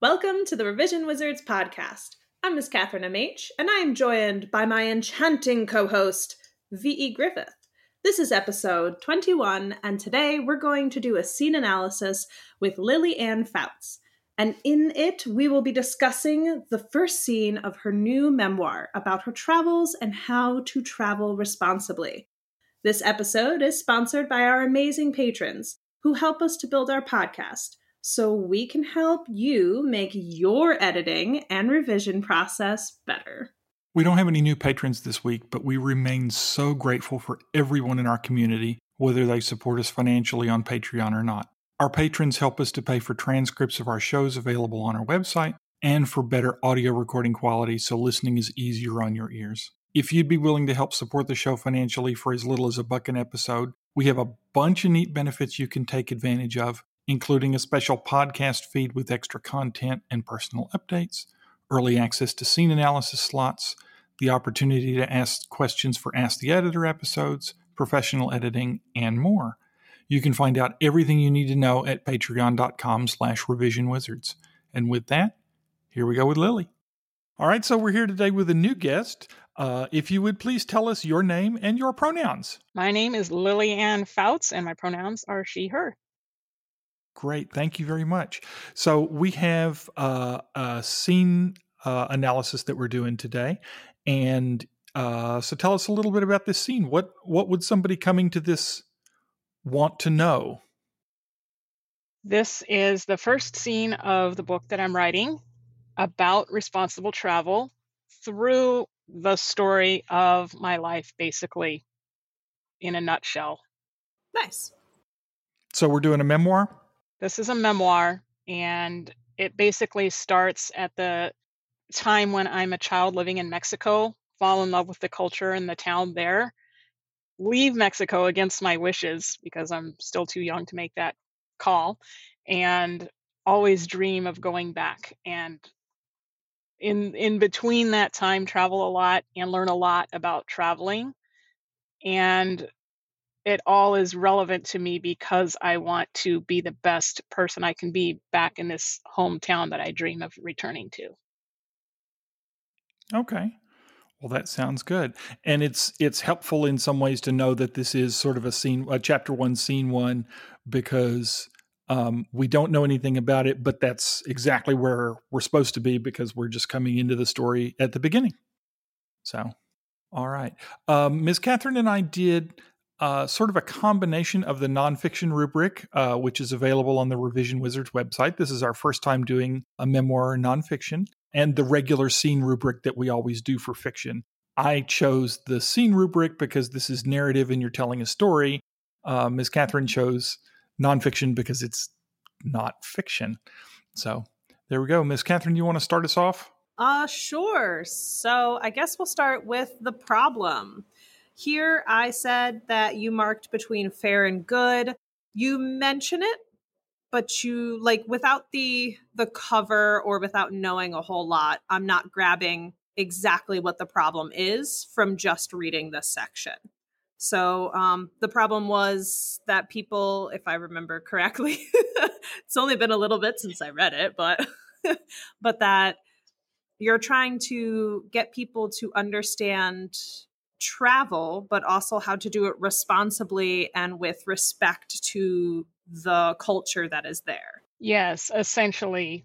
Welcome to the Revision Wizards podcast. I'm Miss Catherine MH, and I am joined by my enchanting co host, V.E. Griffith. This is episode 21, and today we're going to do a scene analysis with Lily Ann Fouts. And in it, we will be discussing the first scene of her new memoir about her travels and how to travel responsibly. This episode is sponsored by our amazing patrons who help us to build our podcast so we can help you make your editing and revision process better. We don't have any new patrons this week, but we remain so grateful for everyone in our community, whether they support us financially on Patreon or not. Our patrons help us to pay for transcripts of our shows available on our website and for better audio recording quality so listening is easier on your ears. If you'd be willing to help support the show financially for as little as a buck an episode, we have a bunch of neat benefits you can take advantage of, including a special podcast feed with extra content and personal updates, early access to scene analysis slots, the opportunity to ask questions for Ask the Editor episodes, professional editing, and more. You can find out everything you need to know at patreon.com slash revisionwizards. And with that, here we go with Lily. All right, so we're here today with a new guest. Uh, if you would please tell us your name and your pronouns. My name is Lily Ann Fouts, and my pronouns are she, her. Great. Thank you very much. So we have uh, a scene uh, analysis that we're doing today, and uh, so tell us a little bit about this scene. What what would somebody coming to this want to know? This is the first scene of the book that I'm writing about responsible travel through the story of my life, basically, in a nutshell. Nice. So we're doing a memoir. This is a memoir, and it basically starts at the time when I'm a child living in Mexico, fall in love with the culture and the town there, leave Mexico against my wishes because I'm still too young to make that call, and always dream of going back. And in in between that time, travel a lot and learn a lot about traveling. And it all is relevant to me because I want to be the best person I can be back in this hometown that I dream of returning to. Okay. Well, that sounds good, and it's it's helpful in some ways to know that this is sort of a scene, a chapter one, scene one, because um, we don't know anything about it, but that's exactly where we're supposed to be because we're just coming into the story at the beginning. So, all right, um, Ms. Catherine and I did uh, sort of a combination of the nonfiction rubric, uh, which is available on the Revision Wizards website. This is our first time doing a memoir nonfiction, and the regular scene rubric that we always do for fiction. I chose the scene rubric because this is narrative and you're telling a story. Uh, Ms. Catherine chose nonfiction because it's not fiction. So there we go. Ms. Catherine, you want to start us off? Uh, sure. So I guess we'll start with the problem. Here, I said that you marked between fair and good. You mention it, but you like without the the cover or without knowing a whole lot. I'm not grabbing exactly what the problem is from just reading this section. So um, the problem was that people, if I remember correctly, it's only been a little bit since I read it, but but that you're trying to get people to understand travel, but also how to do it responsibly and with respect to the culture that is there. Yes, essentially.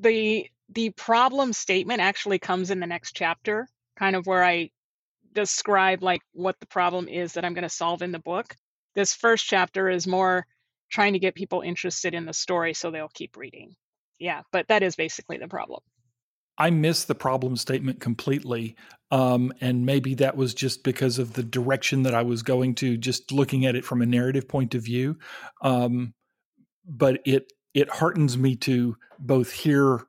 The the problem statement actually comes in the next chapter, kind of where I describe like what the problem is that I'm going to solve in the book. This first chapter is more trying to get people interested in the story so they'll keep reading. Yeah, but that is basically the problem. I missed the problem statement completely. Um, and maybe that was just because of the direction that I was going to, just looking at it from a narrative point of view. Um, but it it heartens me to both hear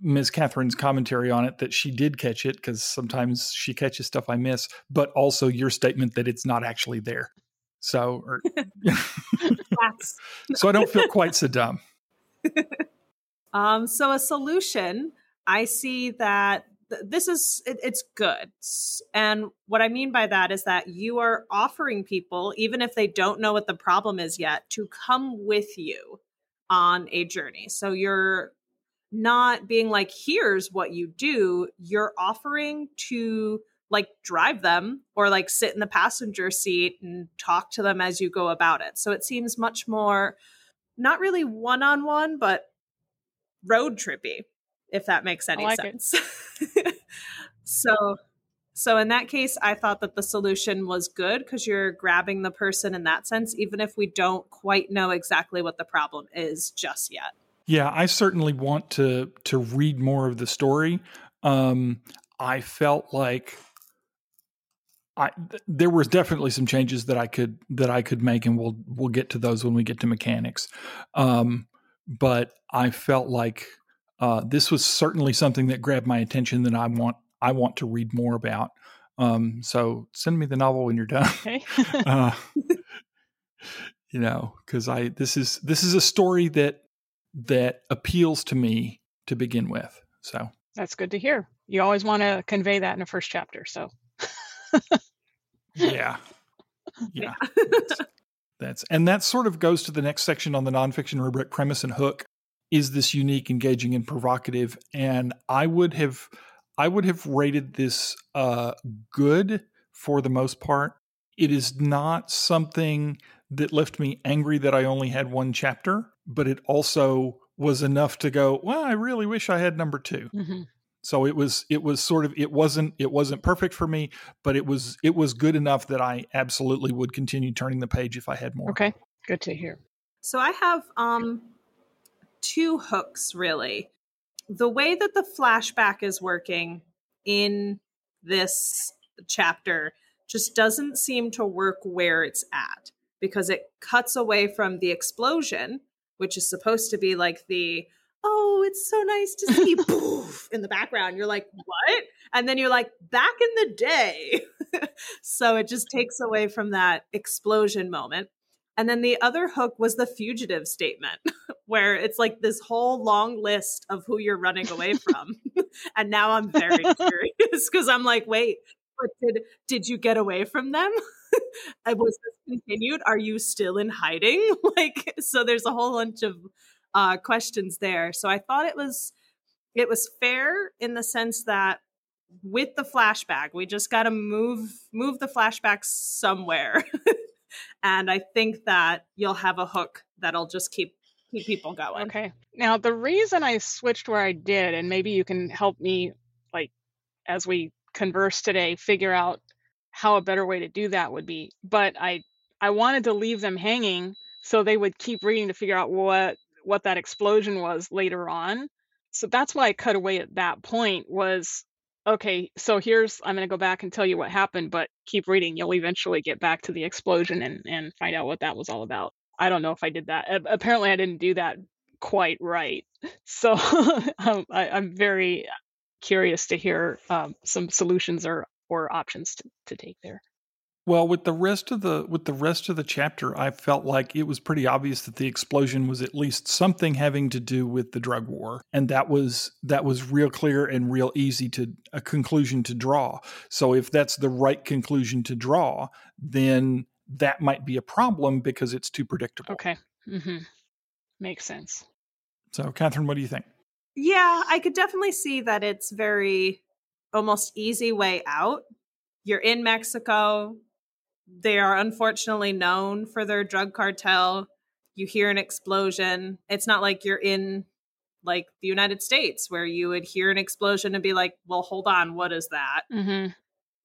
Ms. Catherine's commentary on it that she did catch it because sometimes she catches stuff I miss, but also your statement that it's not actually there. So, or, so I don't feel quite so dumb. Um, so a solution I see that th- this is it, it's good. And what I mean by that is that you are offering people even if they don't know what the problem is yet to come with you on a journey. So you're not being like, here's what you do. You're offering to like drive them or like sit in the passenger seat and talk to them as you go about it. So it seems much more not really one on one, but road trippy, if that makes any like sense. so so in that case, I thought that the solution was good because you're grabbing the person in that sense, even if we don't quite know exactly what the problem is just yet. Yeah, I certainly want to to read more of the story. Um, I felt like I th- there was definitely some changes that I could that I could make, and we'll we'll get to those when we get to mechanics. Um, but I felt like uh, this was certainly something that grabbed my attention that I want I want to read more about. Um, so send me the novel when you're done. Okay. uh, you know, because I this is this is a story that that appeals to me to begin with. So That's good to hear. You always want to convey that in a first chapter. So yeah, yeah. That's, that's and that sort of goes to the next section on the nonfiction rubric. Premise and hook is this unique, engaging, and provocative. And I would have I would have rated this uh, good for the most part. It is not something that left me angry that I only had one chapter, but it also was enough to go, well, I really wish I had number 2 Mhm. So it was it was sort of it wasn't it wasn't perfect for me, but it was it was good enough that I absolutely would continue turning the page if I had more. okay, good to hear. So I have um two hooks really. The way that the flashback is working in this chapter just doesn't seem to work where it's at because it cuts away from the explosion, which is supposed to be like the oh, it's so nice to see poof in the background. You're like, what? And then you're like, back in the day. so it just takes away from that explosion moment. And then the other hook was the fugitive statement, where it's like this whole long list of who you're running away from. and now I'm very curious because I'm like, wait, but did did you get away from them? Was this continued? Are you still in hiding? Like, so there's a whole bunch of uh, questions there. So I thought it was it was fair in the sense that with the flashback, we just got to move move the flashback somewhere. And I think that you'll have a hook that'll just keep keep people going. Okay. Now, the reason I switched where I did, and maybe you can help me, like, as we converse today, figure out how a better way to do that would be. But I, I wanted to leave them hanging so they would keep reading to figure out what what that explosion was later on. So that's why I cut away at that point. Was okay. So here's I'm going to go back and tell you what happened, but keep reading. You'll eventually get back to the explosion and and find out what that was all about. I don't know if I did that. Apparently, I didn't do that quite right. So um, I, I'm very curious to hear um, some solutions or or options to, to take there. Well, with the rest of the with the rest of the chapter, I felt like it was pretty obvious that the explosion was at least something having to do with the drug war, and that was that was real clear and real easy to a conclusion to draw. So if that's the right conclusion to draw, then that might be a problem because it's too predictable. Okay. hmm Makes sense. So, Catherine, what do you think? Yeah, I could definitely see that it's very almost easy way out. You're in Mexico. They are unfortunately known for their drug cartel. You hear an explosion. It's not like you're in like the United States where you would hear an explosion and be like, "Well, hold on, what is that?" hmm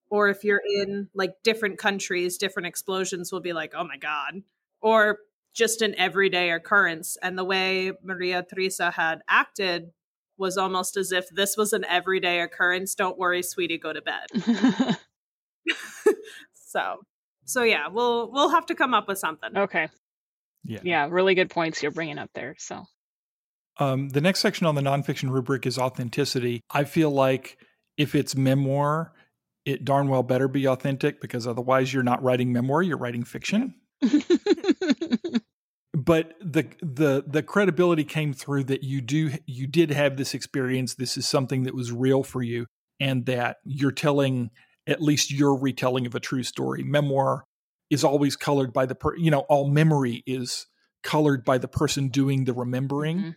Or if you're in like different countries, different explosions will be like, "Oh my god." Or just an everyday occurrence. And the way Maria Teresa had acted was almost as if this was an everyday occurrence. Don't worry, sweetie, go to bed. so, so yeah, we'll we'll have to come up with something. okay. Yeah. Yeah. Really good points you're bringing up there. So. Um, the next section on the nonfiction rubric is authenticity. I feel like if it's memoir, it darn well better be authentic because otherwise you're not writing memoir, you're writing fiction. But the the the credibility came through that you do you did have this experience. This is something that was real for you, and that you're telling at least your retelling of a true story. Memoir is always colored by the per, you know all memory is colored by the person doing the remembering Mhm.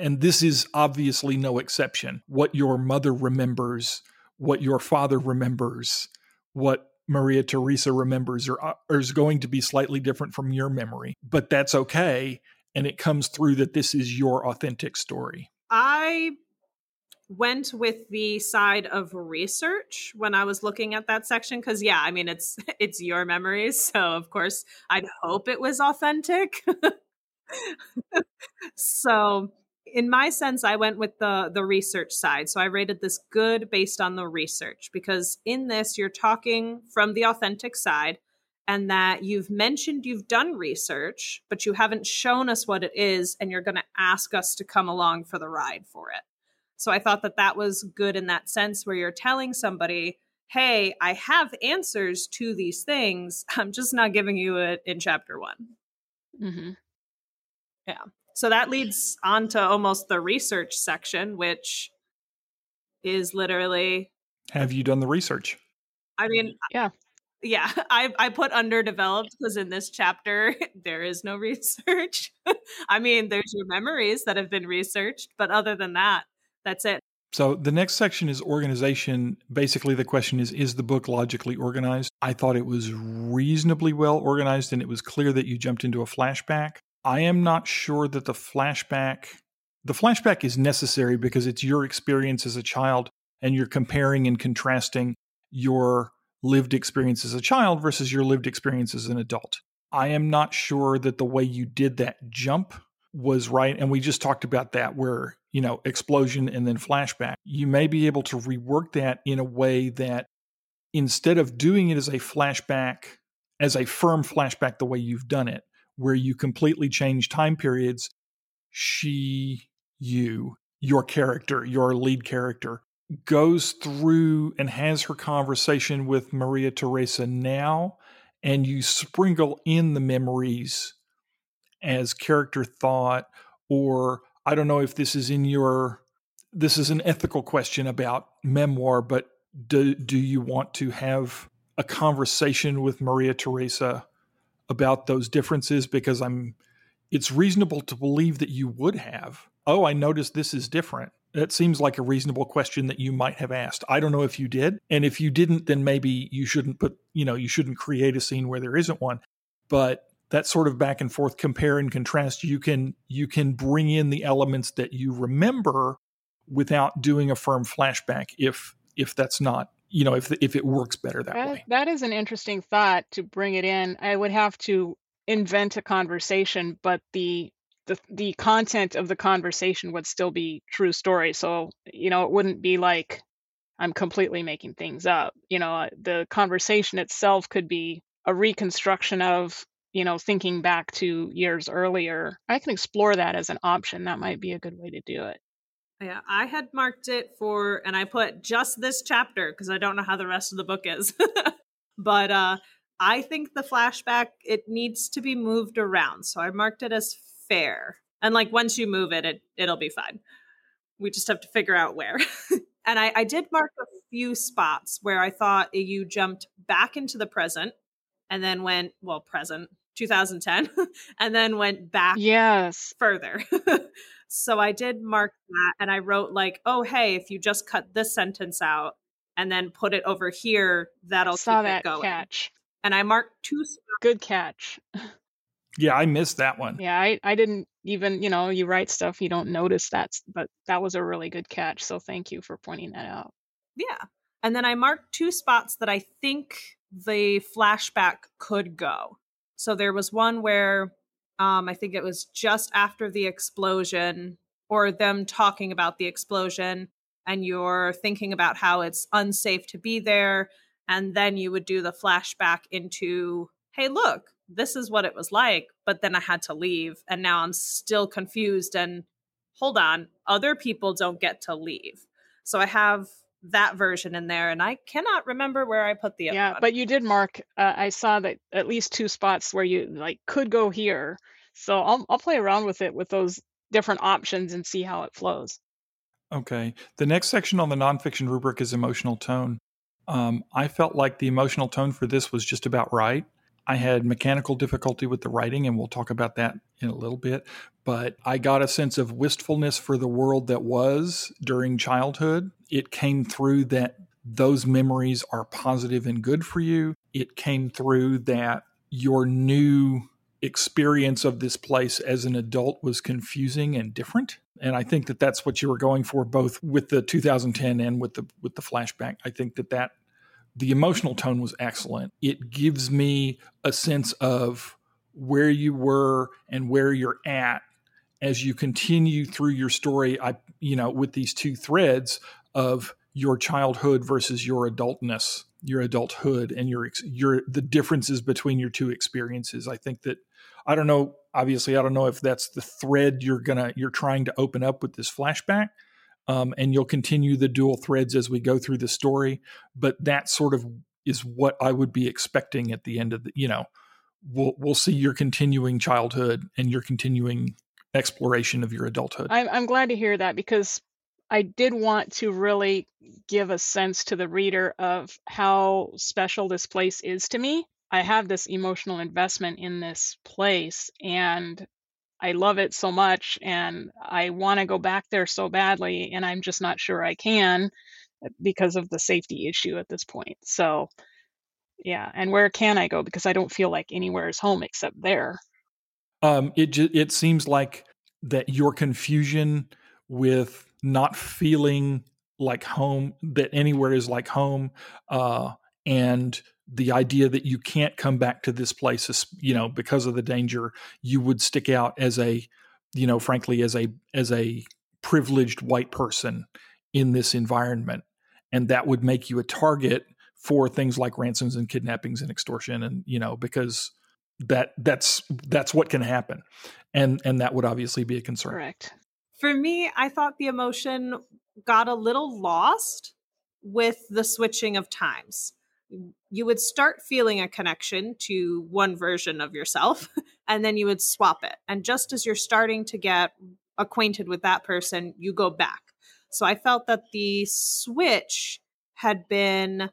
And this is obviously no exception. What your mother remembers, what your father remembers, what Maria Teresa remembers or, or uh, is going to be slightly different from your memory, but that's okay. And it comes through that this is your authentic story. I went with the side of research when I was looking at that section because yeah, I mean it's it's your memories, so of course I'd hope it was authentic. so in my sense i went with the the research side so i rated this good based on the research because in this you're talking from the authentic side and that you've mentioned you've done research but you haven't shown us what it is and you're going to ask us to come along for the ride for it so i thought that that was good in that sense where you're telling somebody hey i have answers to these things i'm just not giving you it in chapter one mm-hmm. yeah so that leads on to almost the research section, which is literally Have you done the research? I mean, yeah. Yeah, I I put underdeveloped because in this chapter there is no research. I mean, there's your memories that have been researched, but other than that, that's it. So the next section is organization. Basically, the question is Is the book logically organized? I thought it was reasonably well organized, and it was clear that you jumped into a flashback. I am not sure that the flashback the flashback is necessary because it's your experience as a child and you're comparing and contrasting your lived experience as a child versus your lived experience as an adult. I am not sure that the way you did that jump was right and we just talked about that where, you know, explosion and then flashback. You may be able to rework that in a way that instead of doing it as a flashback as a firm flashback the way you've done it, where you completely change time periods, she, you, your character, your lead character, goes through and has her conversation with Maria Teresa now, and you sprinkle in the memories as character thought, or I don't know if this is in your this is an ethical question about memoir, but do do you want to have a conversation with Maria Teresa about those differences because I'm it's reasonable to believe that you would have. Oh, I noticed this is different. That seems like a reasonable question that you might have asked. I don't know if you did. And if you didn't, then maybe you shouldn't put, you know, you shouldn't create a scene where there isn't one. But that sort of back and forth compare and contrast, you can you can bring in the elements that you remember without doing a firm flashback if if that's not you know if if it works better that, that way. That is an interesting thought to bring it in. I would have to invent a conversation, but the the the content of the conversation would still be true story. So you know, it wouldn't be like I'm completely making things up. You know, uh, the conversation itself could be a reconstruction of you know thinking back to years earlier. I can explore that as an option. That might be a good way to do it. Yeah, I had marked it for, and I put just this chapter because I don't know how the rest of the book is. but uh, I think the flashback it needs to be moved around, so I marked it as fair. And like once you move it, it it'll be fine. We just have to figure out where. and I, I did mark a few spots where I thought you jumped back into the present and then went well present 2010 and then went back yes further so I did mark that and I wrote like, oh hey, if you just cut this sentence out and then put it over here, that'll Saw keep that it going. catch. And I marked two spots. Good catch. Yeah, I missed that one. Yeah, I, I didn't even, you know, you write stuff, you don't notice that, but that was a really good catch. So thank you for pointing that out. Yeah. And then I marked two spots that I think the flashback could go. So there was one where um, I think it was just after the explosion or them talking about the explosion, and you're thinking about how it's unsafe to be there. And then you would do the flashback into, hey, look, this is what it was like. But then I had to leave. And now I'm still confused. And hold on, other people don't get to leave. So I have that version in there and i cannot remember where i put the other yeah one. but you did mark uh, i saw that at least two spots where you like could go here so i'll, I'll play around with it with those different options and see how it flows okay the next section on the nonfiction rubric is emotional tone um, i felt like the emotional tone for this was just about right I had mechanical difficulty with the writing, and we'll talk about that in a little bit. But I got a sense of wistfulness for the world that was during childhood. It came through that those memories are positive and good for you. It came through that your new experience of this place as an adult was confusing and different. And i think that that's what you were going for both with the 2010 and with the with the flashback. I think that that the emotional tone was excellent. It gives me a sense of where you were and where you're at as you continue through your story. I you know with these two threads of your childhood versus your adultness your adulthood and your your the differences between your two experiences i think that I don't know. Obviously, I don't know if that's the thread you're gonna you're trying to open up with this flashback, um, and you'll continue the dual threads as we go through the story. But that sort of is what I would be expecting at the end of the. You know, we'll we'll see your continuing childhood and your continuing exploration of your adulthood. I'm I'm glad to hear that because I did want to really give a sense to the reader of how special this place is to me. I have this emotional investment in this place and I love it so much and I want to go back there so badly and I'm just not sure I can uh, because of the safety issue at this point. So yeah, and where can I go because I don't feel like anywhere is home except there. Um it it seems like that your confusion with not feeling like home that anywhere is like home uh and the idea that you can't come back to this place you know because of the danger you would stick out as a you know frankly as a as a privileged white person in this environment. And that would make you a target for things like ransoms and kidnappings and extortion and you know because that that's that's what can happen. And and that would obviously be a concern. Correct for me i thought the emotion got a little lost with the switching of times you would start feeling a connection to one version of yourself and then you would swap it. And just as you're starting to get acquainted with that person, you go back. So I felt that the switch had been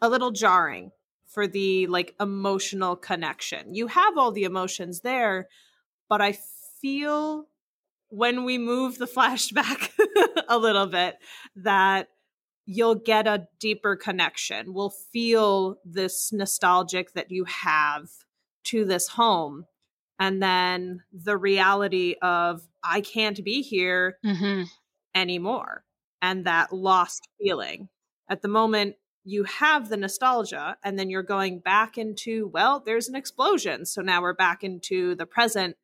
a little jarring for the like emotional connection. You have all the emotions there, but I feel when we move the flashback a little bit that you'll get a deeper connection. We'll feel this nostalgic that you have to this home. And then the reality of, I can't be here mm-hmm. anymore. And that lost feeling. At the moment, you have the nostalgia, and then you're going back into, well, there's an explosion. So now we're back into the present,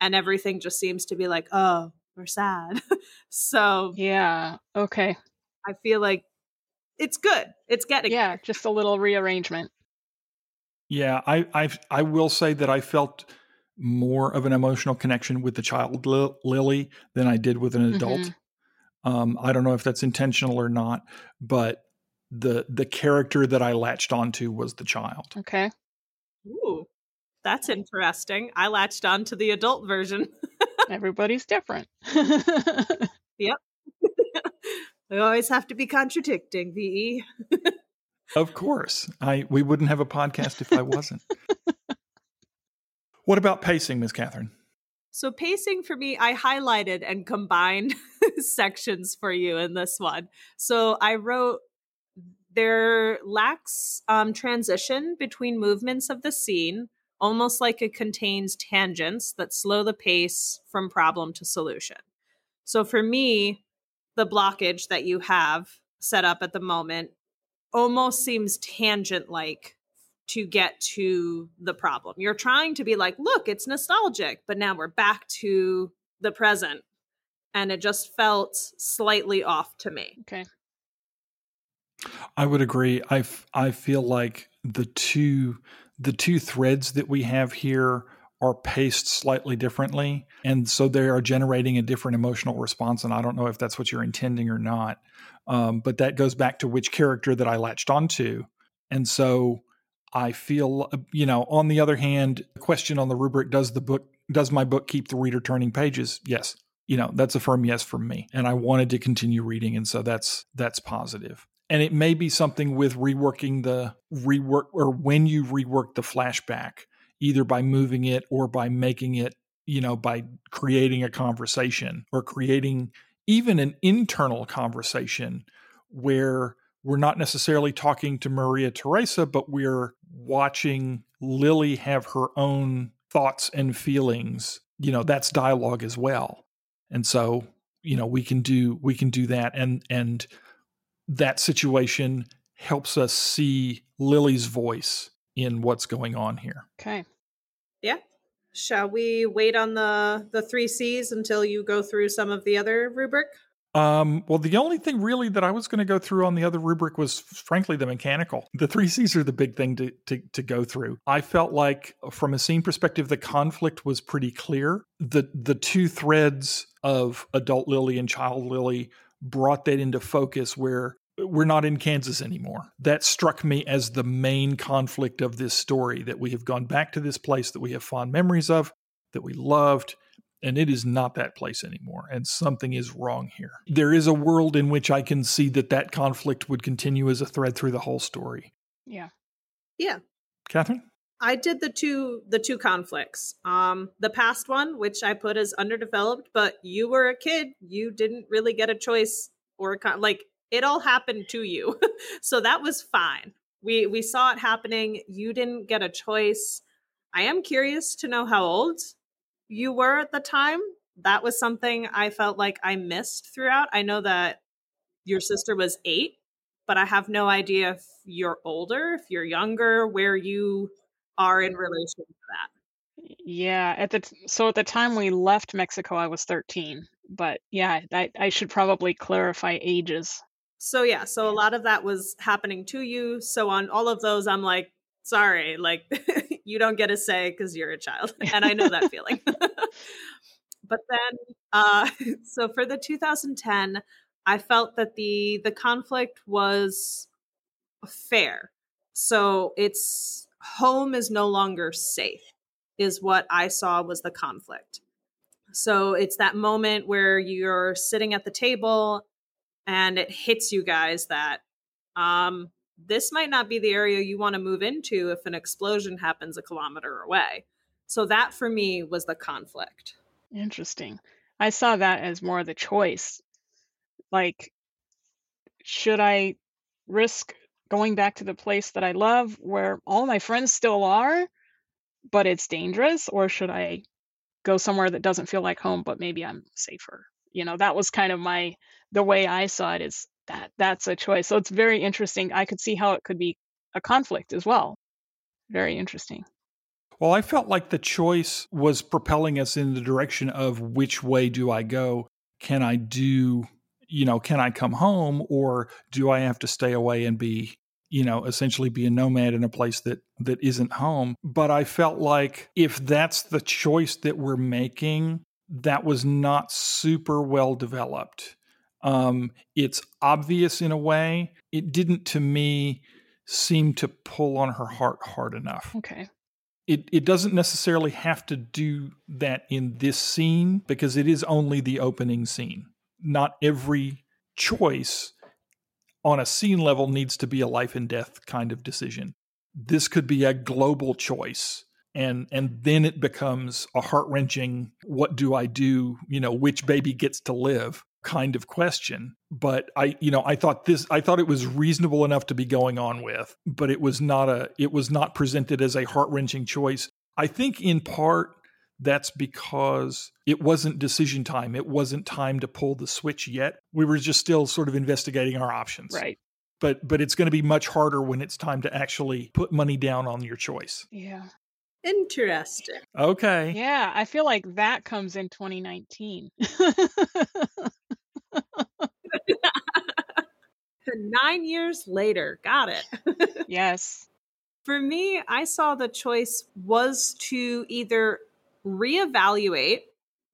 and everything just seems to be like, oh, we're sad. so, yeah, okay. I feel like it's good. It's getting yeah, there. just a little rearrangement. Yeah, I I I will say that I felt more of an emotional connection with the child Lily than I did with an adult. Mm-hmm. Um, I don't know if that's intentional or not, but the the character that I latched onto was the child. Okay. Ooh, that's interesting. I latched on to the adult version. Everybody's different. yep. We always have to be contradicting, VE. of course. I we wouldn't have a podcast if I wasn't. what about pacing, Miss Catherine? So pacing for me, I highlighted and combined sections for you in this one. So I wrote there lacks um, transition between movements of the scene, almost like it contains tangents that slow the pace from problem to solution. So for me, the blockage that you have set up at the moment almost seems tangent like to get to the problem. You're trying to be like, look, it's nostalgic, but now we're back to the present. And it just felt slightly off to me. Okay. I would agree. I, f- I feel like the two the two threads that we have here are paced slightly differently. And so they are generating a different emotional response. And I don't know if that's what you're intending or not. Um, but that goes back to which character that I latched onto. And so I feel, uh, you know, on the other hand, the question on the rubric does the book, does my book keep the reader turning pages? Yes. You know, that's a firm yes from me. And I wanted to continue reading. And so that's, that's positive and it may be something with reworking the rework or when you rework the flashback either by moving it or by making it you know by creating a conversation or creating even an internal conversation where we're not necessarily talking to Maria Teresa, but we're watching Lily have her own thoughts and feelings. You know, that's dialogue as well. And so, you know, we can do we can do that and and that situation helps us see Lily's voice in what's going on here. Okay. Yeah. Shall we wait on the the 3 Cs until you go through some of the other rubric? Um, well, the only thing really that I was going to go through on the other rubric was, frankly, the mechanical. The three C's are the big thing to, to, to go through. I felt like, from a scene perspective, the conflict was pretty clear. The the two threads of adult Lily and child Lily brought that into focus where we're not in Kansas anymore. That struck me as the main conflict of this story that we have gone back to this place that we have fond memories of, that we loved, and it is not that place anymore and something is wrong here. There is a world in which i can see that that conflict would continue as a thread through the whole story. Yeah. Yeah. Catherine i did the two the two conflicts. Um the past one which i put as underdeveloped but you were a kid you didn't really get a choice or a con- like it all happened to you. So that was fine. We we saw it happening. You didn't get a choice. I am curious to know how old you were at the time. That was something I felt like I missed throughout. I know that your sister was eight, but I have no idea if you're older, if you're younger, where you are in relation to that. Yeah, at the t- so at the time we left Mexico, I was 13. But yeah, I, I should probably clarify ages. So yeah, so a lot of that was happening to you. So on all of those, I'm like, sorry, like you don't get a say because you're a child. And I know that feeling. but then uh so for the 2010, I felt that the the conflict was fair. So it's home is no longer safe is what I saw was the conflict. So it's that moment where you're sitting at the table and it hits you guys that um this might not be the area you want to move into if an explosion happens a kilometer away. So that for me was the conflict. Interesting. I saw that as more of the choice. Like, should I risk going back to the place that I love where all my friends still are, but it's dangerous? Or should I go somewhere that doesn't feel like home, but maybe I'm safer? You know, that was kind of my, the way I saw it is that that's a choice. So it's very interesting. I could see how it could be a conflict as well. Very interesting. Well, I felt like the choice was propelling us in the direction of which way do I go? Can I do, you know, can I come home or do I have to stay away and be, you know, essentially be a nomad in a place that that isn't home? But I felt like if that's the choice that we're making, that was not super well developed. Um, it's obvious in a way. It didn't, to me, seem to pull on her heart hard enough. Okay. It it doesn't necessarily have to do that in this scene because it is only the opening scene. Not every choice on a scene level needs to be a life and death kind of decision. This could be a global choice and and then it becomes a heart-wrenching what do I do, you know, which baby gets to live kind of question but i you know i thought this i thought it was reasonable enough to be going on with but it was not a it was not presented as a heart-wrenching choice i think in part that's because it wasn't decision time it wasn't time to pull the switch yet we were just still sort of investigating our options right but but it's going to be much harder when it's time to actually put money down on your choice yeah Interesting. Okay. Yeah, I feel like that comes in 2019. Nine years later. Got it. yes. For me, I saw the choice was to either reevaluate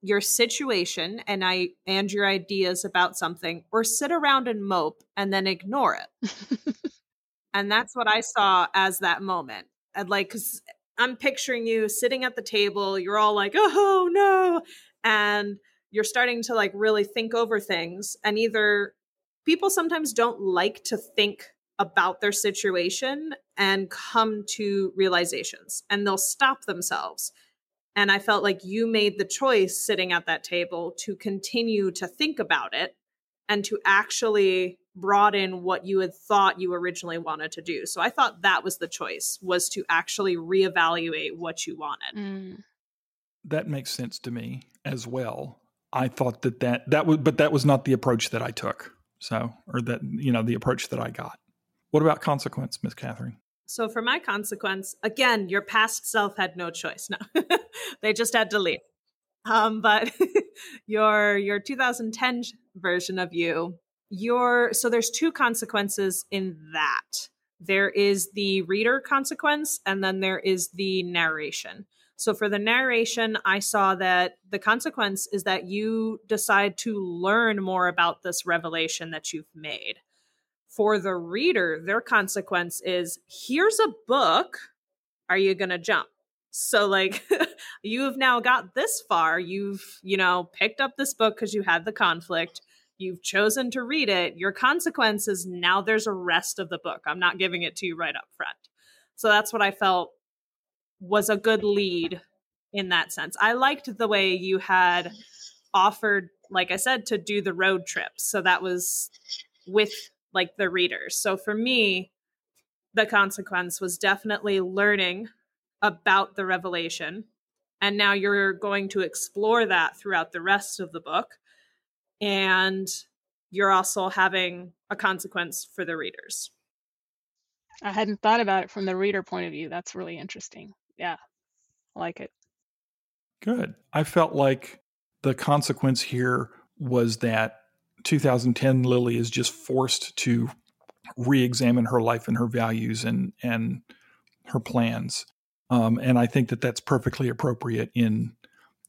your situation and I and your ideas about something or sit around and mope and then ignore it. and that's what I saw as that moment. And like cuz I'm picturing you sitting at the table, you're all like, "Oh no." And you're starting to like really think over things and either people sometimes don't like to think about their situation and come to realizations and they'll stop themselves. And I felt like you made the choice sitting at that table to continue to think about it and to actually broaden what you had thought you originally wanted to do. So I thought that was the choice was to actually reevaluate what you wanted. Mm. That makes sense to me as well. I thought that that that was but that was not the approach that I took. So or that you know the approach that I got. What about consequence, Miss Catherine? So for my consequence, again, your past self had no choice. No, they just had to leave. Um, but your your 2010 version of you, your so there's two consequences in that. There is the reader consequence, and then there is the narration. So for the narration, I saw that the consequence is that you decide to learn more about this revelation that you've made for the reader, their consequence is here's a book. Are you going to jump? So, like, you have now got this far. You've, you know, picked up this book because you had the conflict. You've chosen to read it. Your consequence is now there's a rest of the book. I'm not giving it to you right up front. So, that's what I felt was a good lead in that sense. I liked the way you had offered, like I said, to do the road trip. So, that was with like the readers. So for me, the consequence was definitely learning about the revelation. And now you're going to explore that throughout the rest of the book. And you're also having a consequence for the readers. I hadn't thought about it from the reader point of view. That's really interesting. Yeah, I like it. Good. I felt like the consequence here was that 2010 Lily is just forced to re-examine her life and her values and and her plans. Um, and I think that that's perfectly appropriate in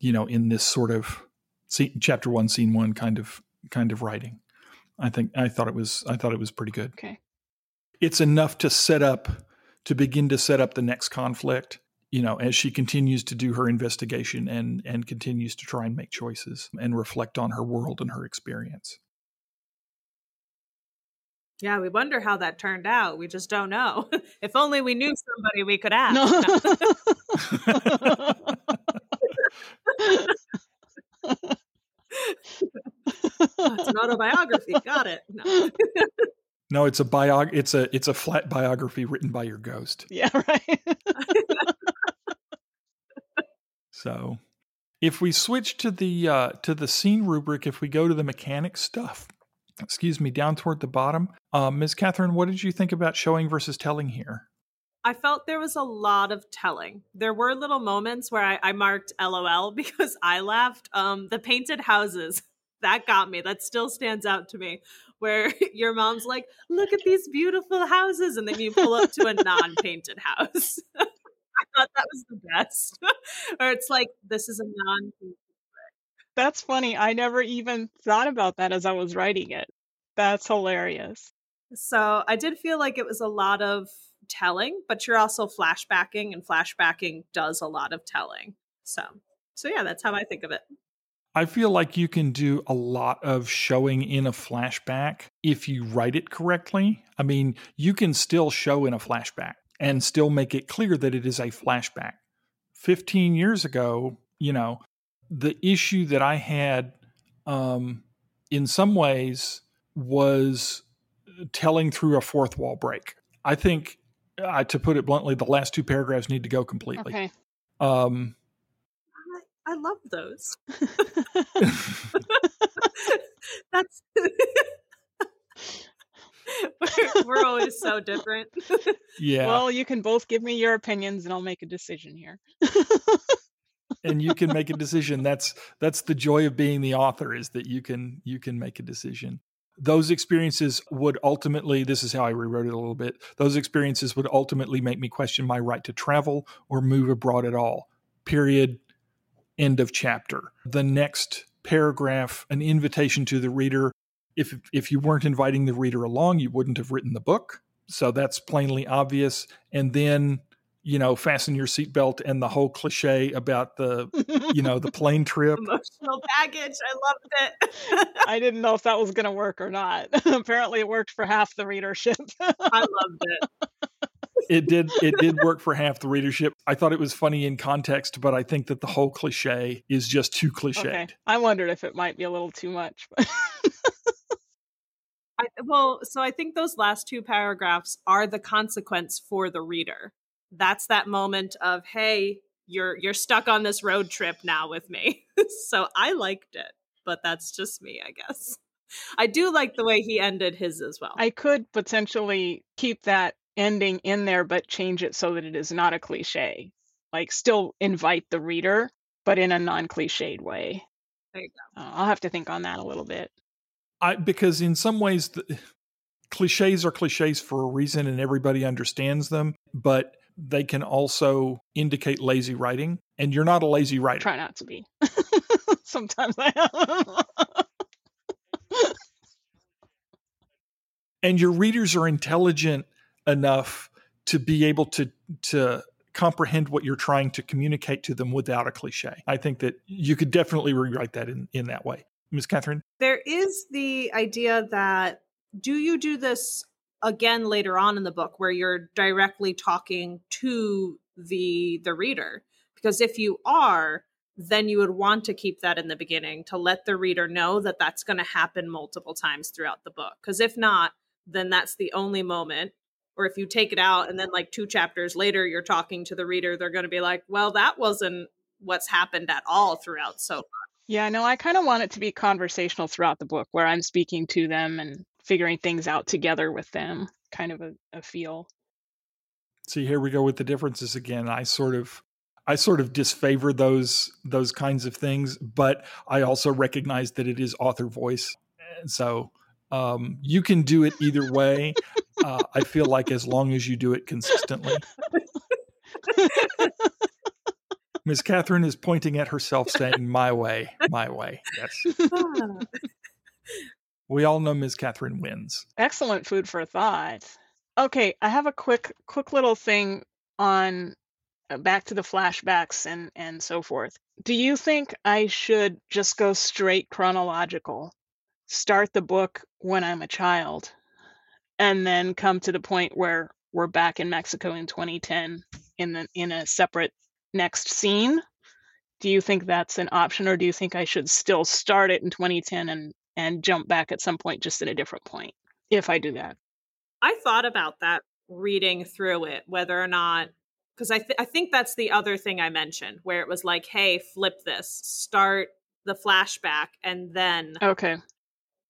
you know in this sort of scene, chapter one, scene one kind of kind of writing. I think I thought it was I thought it was pretty good. Okay, it's enough to set up to begin to set up the next conflict. You know, as she continues to do her investigation and and continues to try and make choices and reflect on her world and her experience. Yeah, we wonder how that turned out. We just don't know. if only we knew somebody we could ask. No. it's an autobiography. Got it. No. no, it's a biog. It's a it's a flat biography written by your ghost. Yeah, right. so, if we switch to the uh, to the scene rubric, if we go to the mechanic stuff, excuse me, down toward the bottom. Uh, Ms. Catherine, what did you think about showing versus telling here? I felt there was a lot of telling. There were little moments where I, I marked LOL because I laughed. Um, the painted houses, that got me. That still stands out to me. Where your mom's like, look at these beautiful houses. And then you pull up to a non painted house. I thought that was the best. or it's like, this is a non that's funny. I never even thought about that as I was writing it. That's hilarious. So I did feel like it was a lot of telling, but you're also flashbacking, and flashbacking does a lot of telling. So, so yeah, that's how I think of it. I feel like you can do a lot of showing in a flashback if you write it correctly. I mean, you can still show in a flashback and still make it clear that it is a flashback. 15 years ago, you know, the issue that I had um, in some ways was telling through a fourth wall break. I think, uh, to put it bluntly, the last two paragraphs need to go completely. Okay. Um, I, I love those. That's. we're, we're always so different. yeah. Well, you can both give me your opinions and I'll make a decision here and you can make a decision that's that's the joy of being the author is that you can you can make a decision those experiences would ultimately this is how i rewrote it a little bit those experiences would ultimately make me question my right to travel or move abroad at all period end of chapter. The next paragraph an invitation to the reader. If if you weren't inviting the reader along you wouldn't have written the book so that's plainly obvious. And then you know, fasten your seatbelt and the whole cliche about the, you know, the plane trip. Emotional baggage. I loved it. I didn't know if that was going to work or not. Apparently, it worked for half the readership. I loved it. It did. It did work for half the readership. I thought it was funny in context, but I think that the whole cliche is just too cliched. Okay. I wondered if it might be a little too much. I, well, so I think those last two paragraphs are the consequence for the reader. That's that moment of, hey, you're you're stuck on this road trip now with me. so I liked it, but that's just me, I guess. I do like the way he ended his as well. I could potentially keep that ending in there, but change it so that it is not a cliche. Like, still invite the reader, but in a non cliched way. There you go. Uh, I'll have to think on that a little bit. I because in some ways the, cliches are cliches for a reason and everybody understands them, but they can also indicate lazy writing and you're not a lazy writer. Try not to be. Sometimes I am. and your readers are intelligent enough to be able to to comprehend what you're trying to communicate to them without a cliche. I think that you could definitely rewrite that in, in that way. Ms. Catherine? There is the idea that do you do this again later on in the book where you're directly talking to the the reader? Because if you are, then you would want to keep that in the beginning to let the reader know that that's going to happen multiple times throughout the book. Because if not, then that's the only moment. Or if you take it out and then like two chapters later you're talking to the reader, they're going to be like, "Well, that wasn't what's happened at all throughout so far." Yeah, no, I kind of want it to be conversational throughout the book where I'm speaking to them and figuring things out together with them, kind of a, a feel. See, here we go with the differences again. I sort of I sort of disfavor those those kinds of things, but I also recognize that it is author voice. And so um, you can do it either way. Uh, I feel like as long as you do it consistently. Miss Catherine is pointing at herself, saying, "My way, my way." Yes. we all know Miss Catherine wins. Excellent food for thought. Okay, I have a quick, quick little thing on uh, back to the flashbacks and and so forth. Do you think I should just go straight chronological? Start the book when I'm a child and then come to the point where we're back in Mexico in 2010 in the in a separate next scene. Do you think that's an option, or do you think I should still start it in 2010 and and jump back at some point, just at a different point, if I do that? I thought about that reading through it, whether or not because I th- I think that's the other thing I mentioned, where it was like, hey, flip this, start the flashback, and then okay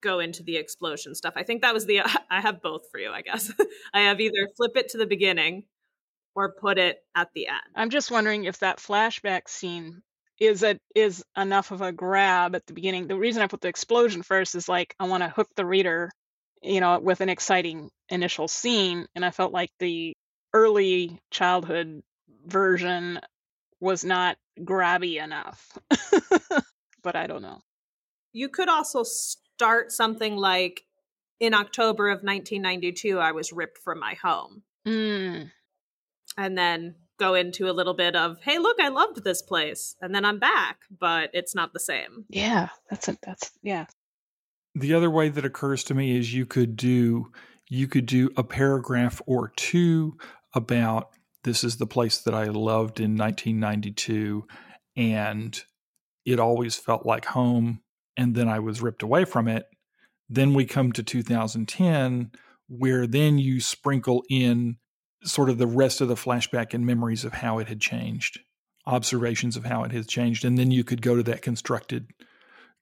go into the explosion stuff. I think that was the I have both for you, I guess. I have either flip it to the beginning or put it at the end. I'm just wondering if that flashback scene is it is enough of a grab at the beginning. The reason I put the explosion first is like I want to hook the reader, you know, with an exciting initial scene, and I felt like the early childhood version was not grabby enough. but I don't know. You could also start something like in October of 1992 I was ripped from my home. Mm and then go into a little bit of hey look i loved this place and then i'm back but it's not the same. Yeah that's a, that's yeah. The other way that occurs to me is you could do you could do a paragraph or two about this is the place that i loved in 1992 and it always felt like home and then i was ripped away from it. Then we come to 2010 where then you sprinkle in sort of the rest of the flashback and memories of how it had changed, observations of how it has changed, and then you could go to that constructed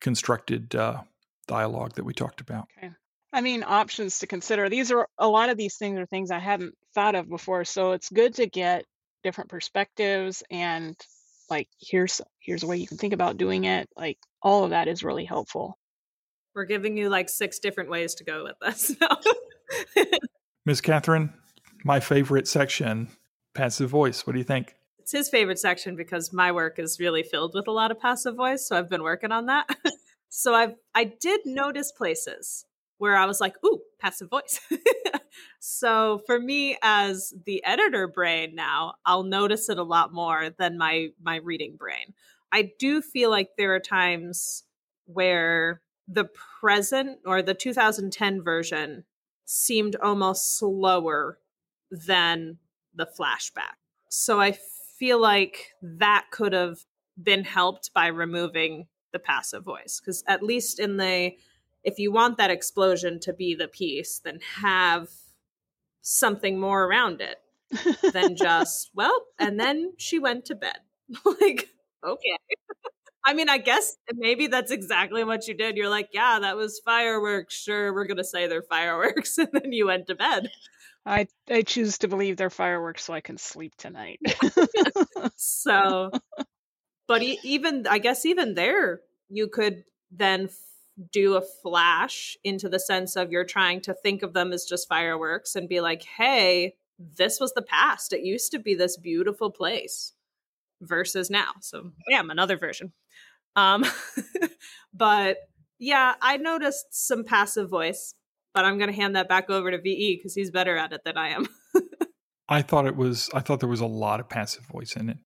constructed uh, dialogue that we talked about. Okay. I mean, options to consider. These are a lot of these things are things I hadn't thought of before, so it's good to get different perspectives and like here's here's a way you can think about doing it. Like all of that is really helpful. We're giving you like six different ways to go with this. Miss Catherine, my favorite section, passive voice. What do you think? It's his favorite section because my work is really filled with a lot of passive voice, so I've been working on that. so I've I did notice places where I was like, "Ooh, passive voice. so for me as the editor brain now, I'll notice it a lot more than my my reading brain. I do feel like there are times where the present or the 2010 version seemed almost slower than the flashback. So I feel like that could have been helped by removing the passive voice because at least in the if you want that explosion to be the piece then have something more around it than just well and then she went to bed. Like okay. I mean i guess maybe that's exactly what you did. You're like yeah that was fireworks. Sure we're gonna say they're fireworks and then you went to bed I I choose to believe they're fireworks so I can sleep tonight. so but even i guess even there you could then f- do a flash into the sense of you're trying to think of them as just fireworks and be like hey this was the past. It used to be this beautiful place versus now. So bam another version. Um but yeah i noticed some passive voice but i'm going to hand that back over to V.E. because he's better at it than i am I thought it was. I thought there was a lot of passive voice in it.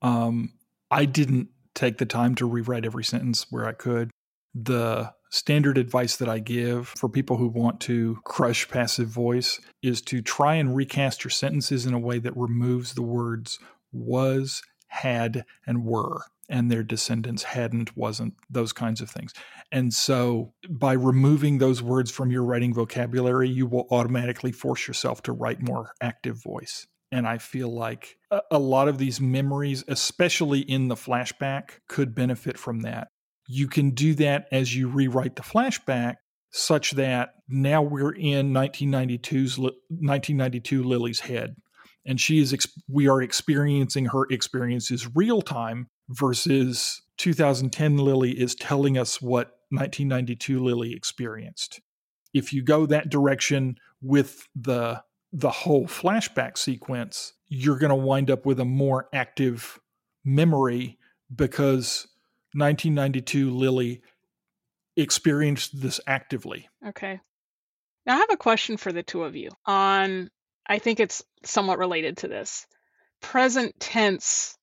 Um, I didn't take the time to rewrite every sentence where I could. The standard advice that I give for people who want to crush passive voice is to try and recast your sentences in a way that removes the words was, had, and were, and their descendants hadn't, wasn't, those kinds of things. And so by removing those words from your writing vocabulary, you will automatically force yourself to write more active voice. And I feel like a, lot of these memories, especially in the flashback, could benefit from that. You can do that as you rewrite the flashback such that now we're in 1992's Li- 1992 Lily's head and she is we are experiencing her experiences real time versus 2010 Lily is telling us what 1992 Lily experienced. If you go that direction with the the whole flashback sequence, you're going to wind up with a more active memory because 1992 Lily experienced this actively. Okay. Now I have a question for the two of you on I think it's somewhat related to this. Present tense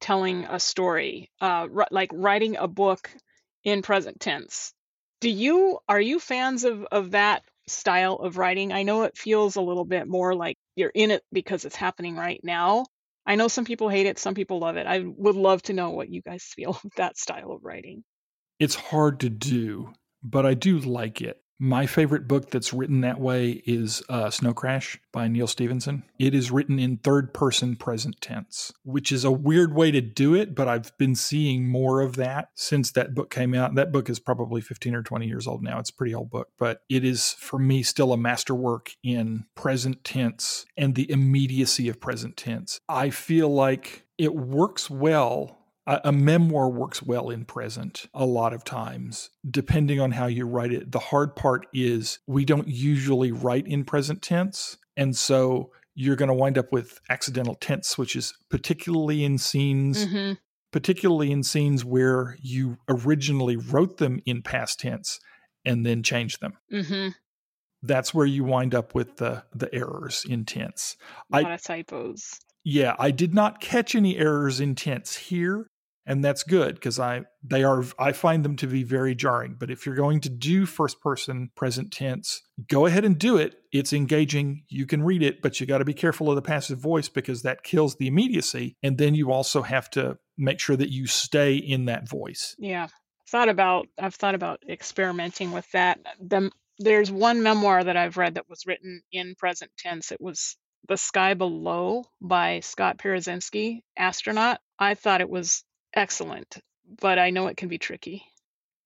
telling a story, uh, ri- like writing a book in present tense. Do you are you fans of of that style of writing? I know it feels a little bit more like you're in it because it's happening right now. I know some people hate it, some people love it. I would love to know what you guys feel of that style of writing. It's hard to do, but I do like it. My favorite book that's written that way is uh, Snow Crash by Neal Stephenson. It is written in third person present tense, which is a weird way to do it, but I've been seeing more of that since that book came out. That book is probably 15 or 20 years old now. It's a pretty old book, but it is, for me, still a masterwork in present tense and the immediacy of present tense. I feel like it works well a, a memoir works well in present a lot of times, depending on how you write it. The hard part is we don't usually write in present tense. And so you're going to wind up with accidental tense switches, particularly in scenes. Mm-hmm. Particularly in scenes where you originally wrote them in past tense and then changed them. Mm-hmm. That's where you wind up with the the errors in tense. A I- lot of typos. Yeah, I did not catch any errors in tense here, and that's good because I they are I find them to be very jarring. But if you're going to do first person present tense, go ahead and do it. It's engaging. You can read it, but you got to be careful of the passive voice because that kills the immediacy. And then you also have to make sure that you stay in that voice. Yeah. Thought about I've thought about experimenting with that. The, there's one memoir that I've read that was written in present tense. It was The Sky Below by Scott Parazynski, astronaut. I thought it was excellent, but I know it can be tricky.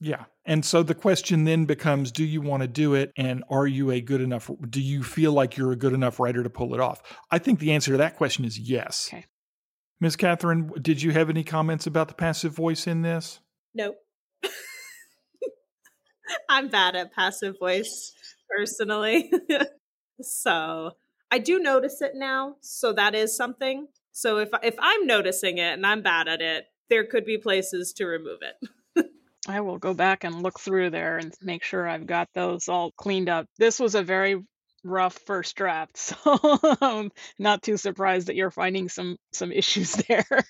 Yeah. And so the question then becomes do you want to do it and are you a good enough do you feel like you're a good enough writer to pull it off? I think the answer to that question is yes. Okay. Ms. Catherine, did you have any comments about the passive voice in this? Nope. I'm bad at passive voice personally. so I do notice it now. So that is something. So if if I'm noticing it and I'm bad at it, there could be places to remove it. I will go back and look through there and make sure I've got those all cleaned up. This was a very rough first draft, so I'm not too surprised that you're finding some some issues there.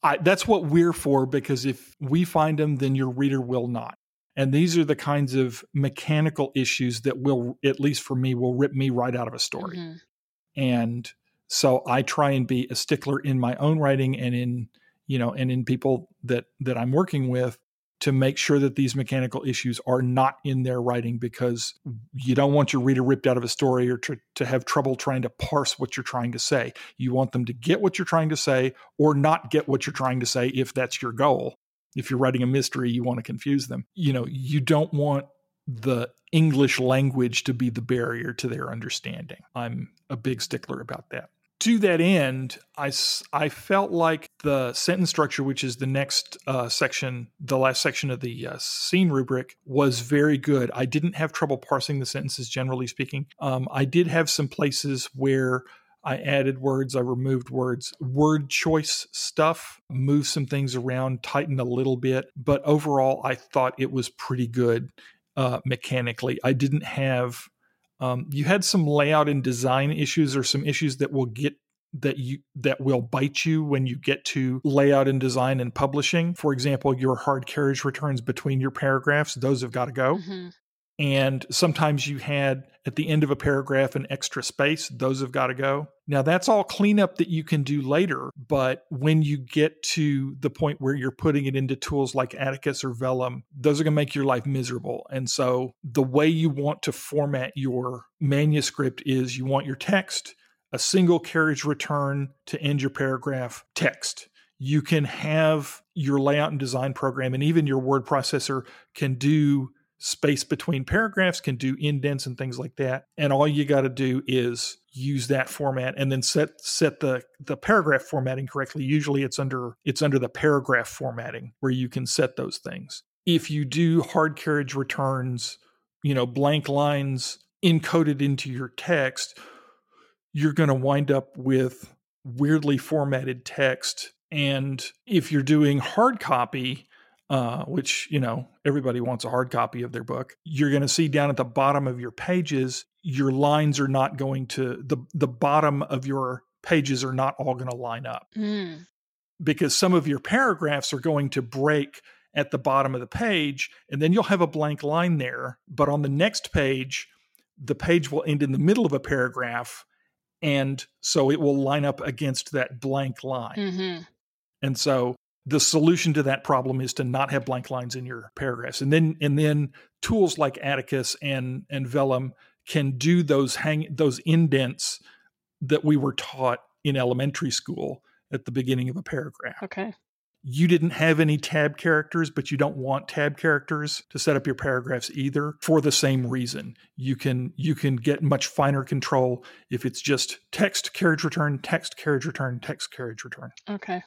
I, that's what we're for because if we find them, then your reader will not. And these are the kinds of mechanical issues that will, at least for me, will rip me right out of a story. Mhm. And so I try and be a stickler in my own writing and in, you know, and in people that that I'm working with to make sure that these mechanical issues are not in their writing because you don't want your reader ripped out of a story or to, to have trouble trying to parse what you're trying to say. You want them to get what you're trying to say or not get what you're trying to say if that's your goal. If you're writing a mystery, you want to confuse them. You know, you don't want the English language to be the barrier to their understanding. I'm a big stickler about that to that end, I, I felt like the sentence structure, which is the next uh, section, the last section of the uh, scene rubric, was very good. I didn't have trouble parsing the sentences, generally speaking. Um, I did have some places where I added words, I removed words, word choice stuff, moved some things around, tightened a little bit. But overall, I thought it was pretty good uh, mechanically. I didn't have um, you had some layout and design issues or some issues that will get that you that will bite you when you get to layout and design and publishing for example your hard carriage returns between your paragraphs those have got to go Mhm. And sometimes you had at the end of a paragraph an extra space. Those have got to go. Now that's all cleanup that you can do later but when you get to the point where you're putting it into tools like atticus or vellum those are going to make your life miserable. And so the way you want to format your manuscript is you want your text a single carriage return to end your paragraph text. You can have your layout and design program and even your word processor can do space between paragraphs, can do indents and things like that. And all you got to do is use that format and then set set the the paragraph formatting correctly. Usually it's under it's under the paragraph formatting where you can set those things. If you do hard carriage returns, you know, blank lines encoded into your text, you're going to wind up with weirdly formatted text. And if you're doing hard copy, uh, which you know everybody wants a hard copy of their book, you're going to see down at the bottom of your pages, your lines are not going to the the bottom of your pages are not all going to line up Mm. because some of your paragraphs are going to break at the bottom of the page and then you'll have a blank line there but on the next page the page will end in the middle of a paragraph and so it will line up against that blank line Mhm. and so the solution to that problem is to not have blank lines in your paragraphs and then and then tools like atticus and and vellum can do those hang those indents that we were taught in elementary school at the beginning of a paragraph Okay. you didn't have any tab characters, but you don't want tab characters to set up your paragraphs either for the same reason. You can you can get much finer control if it's just text carriage return, text carriage return, text carriage return. Okay.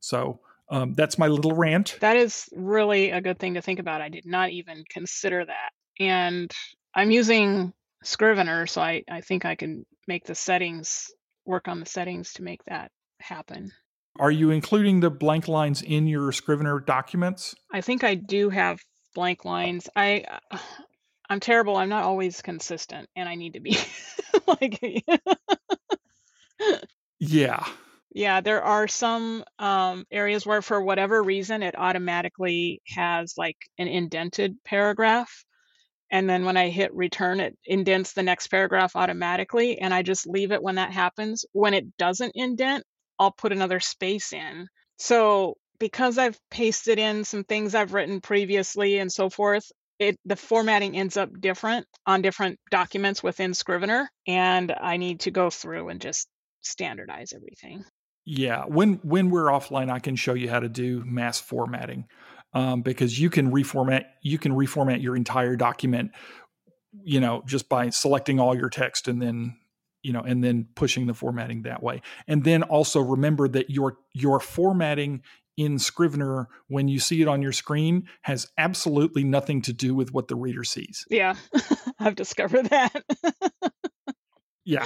So um, that's my little rant. That is really a good thing to think about. I did not even consider that. And I'm using Scrivener, so I, I think I can make the settings work on the settings to make that happen. Are you including the blank lines in your Scrivener documents? I think I do have blank lines. I I'm terrible. I'm not always consistent and I need to be like Yeah. Yeah, there are some um, areas where, for whatever reason, it automatically has like an indented paragraph. And then when I hit return, it indents the next paragraph automatically. And I just leave it when that happens. When it doesn't indent, I'll put another space in. So because I've pasted in some things I've written previously and so forth, it the formatting ends up different on different documents within Scrivener. And I need to go through and just standardize everything. Yeah, when when we're offline, I can show you how to do mass formatting um, because you can reformat you can reformat your entire document, you know, just by selecting all your text and then you know and then pushing the formatting that way. And then also remember that your your formatting in Scrivener when you see it on your screen has absolutely nothing to do with what the reader sees. Yeah, I've discovered that. Yeah.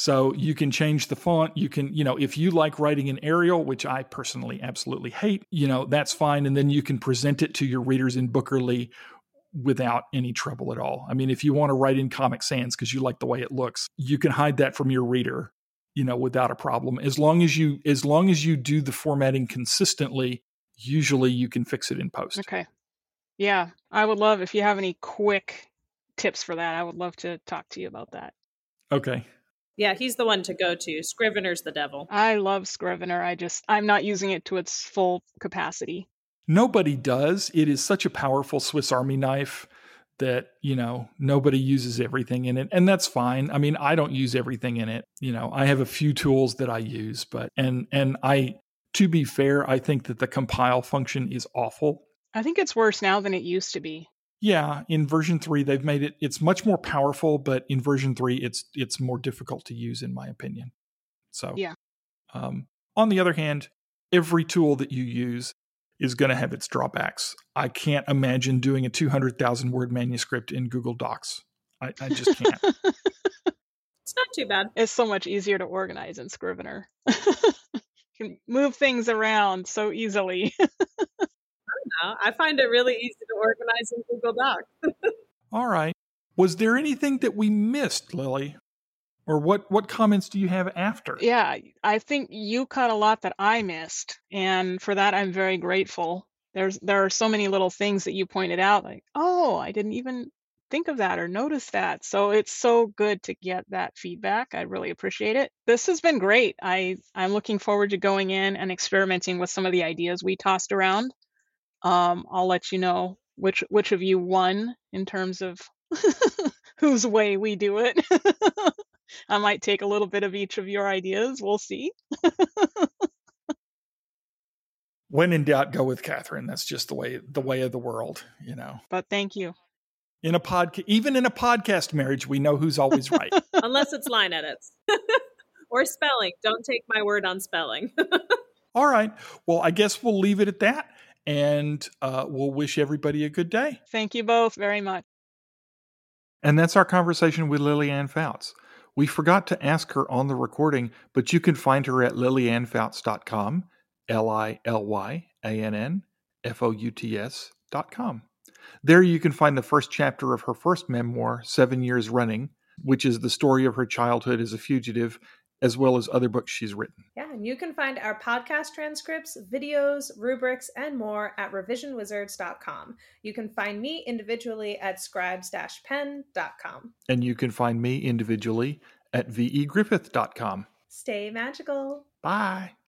So you can change the font. You can, you know, if you like writing in Arial, which I personally absolutely hate, you know, that's fine. And then you can present it to your readers in Bookerly without any trouble at all. I mean, if you want to write in Comic Sans because you like the way it looks, you can hide that from your reader, you know, without a problem. As long as you as long as you do the formatting consistently, usually you can fix it in post. Okay. Yeah, I would love if you have any quick tips for that. I would love to talk to you about that. Okay. Yeah, he's the one to go to. Scrivener's the devil. I love Scrivener. I just I'm not using it to its full capacity. Nobody does. It is such a powerful Swiss Army knife that, you know, nobody uses everything in it. And that's fine. I mean, I don't use everything in it. You know, I have a few tools that I use, but and and I to be fair, I think that the compile function is awful. I think it's worse now than it used to be. Yeah, in version 3 they've made it it's much more powerful, but in version 3 it's it's more difficult to use in my opinion. So Yeah. Um, on the other hand, every tool that you use is going to have its drawbacks. I can't imagine doing a 200,000 word manuscript in Google Docs. I, I just can't. It's not too bad. It's so much easier to organize in Scrivener. you can move things around so easily. Now, I find it really easy to organize in Google Docs. All right. Was there anything that we missed, Lily? Or what, what comments do you have after? yeah, I think you caught a lot that I missed, and for that I'm very grateful. There's there are so many little things that you pointed out, like, oh, I didn't even think of that or notice that. So it's so good to get that feedback. I really appreciate it. This has been great. I I'm looking forward to going in and experimenting with some of the ideas we tossed around. Um, I'll let you know which which of you won in terms of whose way we do it. I might take a little bit of each of your ideas. We'll see. When in doubt, go with Catherine. That's just the way the way of the world, you know. But thank you. In a podcast, even in a podcast marriage, we know who's always right. Unless it's line edits or spelling. Don't take my word on spelling. All right. Well, I guess we'll leave it at that, and uh, we'll wish everybody a good day. Thank you both very much. And that's our conversation with Lily Ann Fouts. We forgot to ask her on the recording, but you can find her at lilyannfouts.com, L I L Y A N N F O U T S.com. There you can find the first chapter of her first memoir, Seven Years Running, which is the story of her childhood as a fugitive, as well as other books she's written. Yeah, and you can find our podcast transcripts, videos, rubrics, and more at revisionwizards.com. You can find me individually at scribes-pen.com. And you can find me individually at vegriffith.com. Stay magical. Bye.